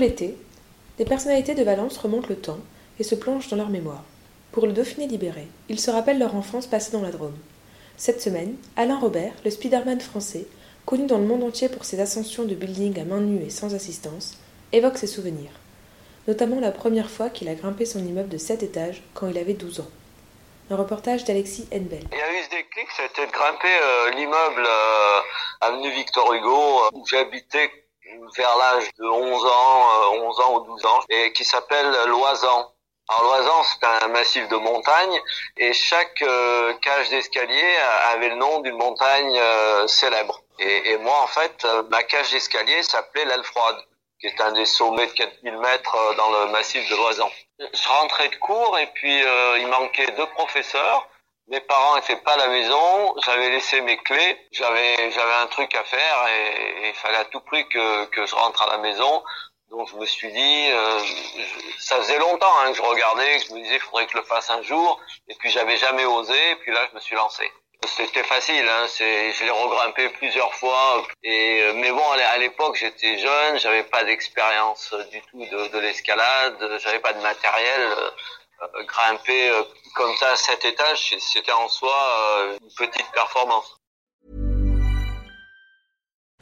L'été, des personnalités de Valence remontent le temps et se plongent dans leur mémoire. Pour le Dauphiné libéré, ils se rappellent leur enfance passée dans la Drôme. Cette semaine, Alain Robert, le Spider-Man français, connu dans le monde entier pour ses ascensions de building à main nue et sans assistance, évoque ses souvenirs, notamment la première fois qu'il a grimpé son immeuble de 7 étages quand il avait 12 ans. Un reportage d'Alexis Henbel. Il y eu ce déclic, c'était de grimper euh, l'immeuble euh, avenue Victor Hugo où j'habitais vers l'âge de 11 ans, 11 ans ou 12 ans, et qui s'appelle Loisan. Alors Loisan, c'est un massif de montagnes, et chaque cage d'escalier avait le nom d'une montagne célèbre. Et, et, moi, en fait, ma cage d'escalier s'appelait l'Aile Froide, qui est un des sommets de 4000 mètres dans le massif de Loisan. Je rentrais de cours, et puis il manquait deux professeurs, mes parents n'étaient pas à la maison, j'avais laissé mes clés, j'avais j'avais un truc à faire et, il fallait à tout prix que, que je rentre à la maison. Donc je me suis dit, euh, ça faisait longtemps hein, que je regardais, que je me disais, il faudrait que je le fasse un jour. Et puis j'avais jamais osé, et puis là je me suis lancé. C'était facile, hein, c'est, je l'ai regrimpé plusieurs fois. Et euh, mais bon, à l'époque j'étais jeune, j'avais pas d'expérience du tout de, de l'escalade, j'avais pas de matériel. Euh, grimper euh, comme ça à sept étages, c'était en soi euh, une petite performance.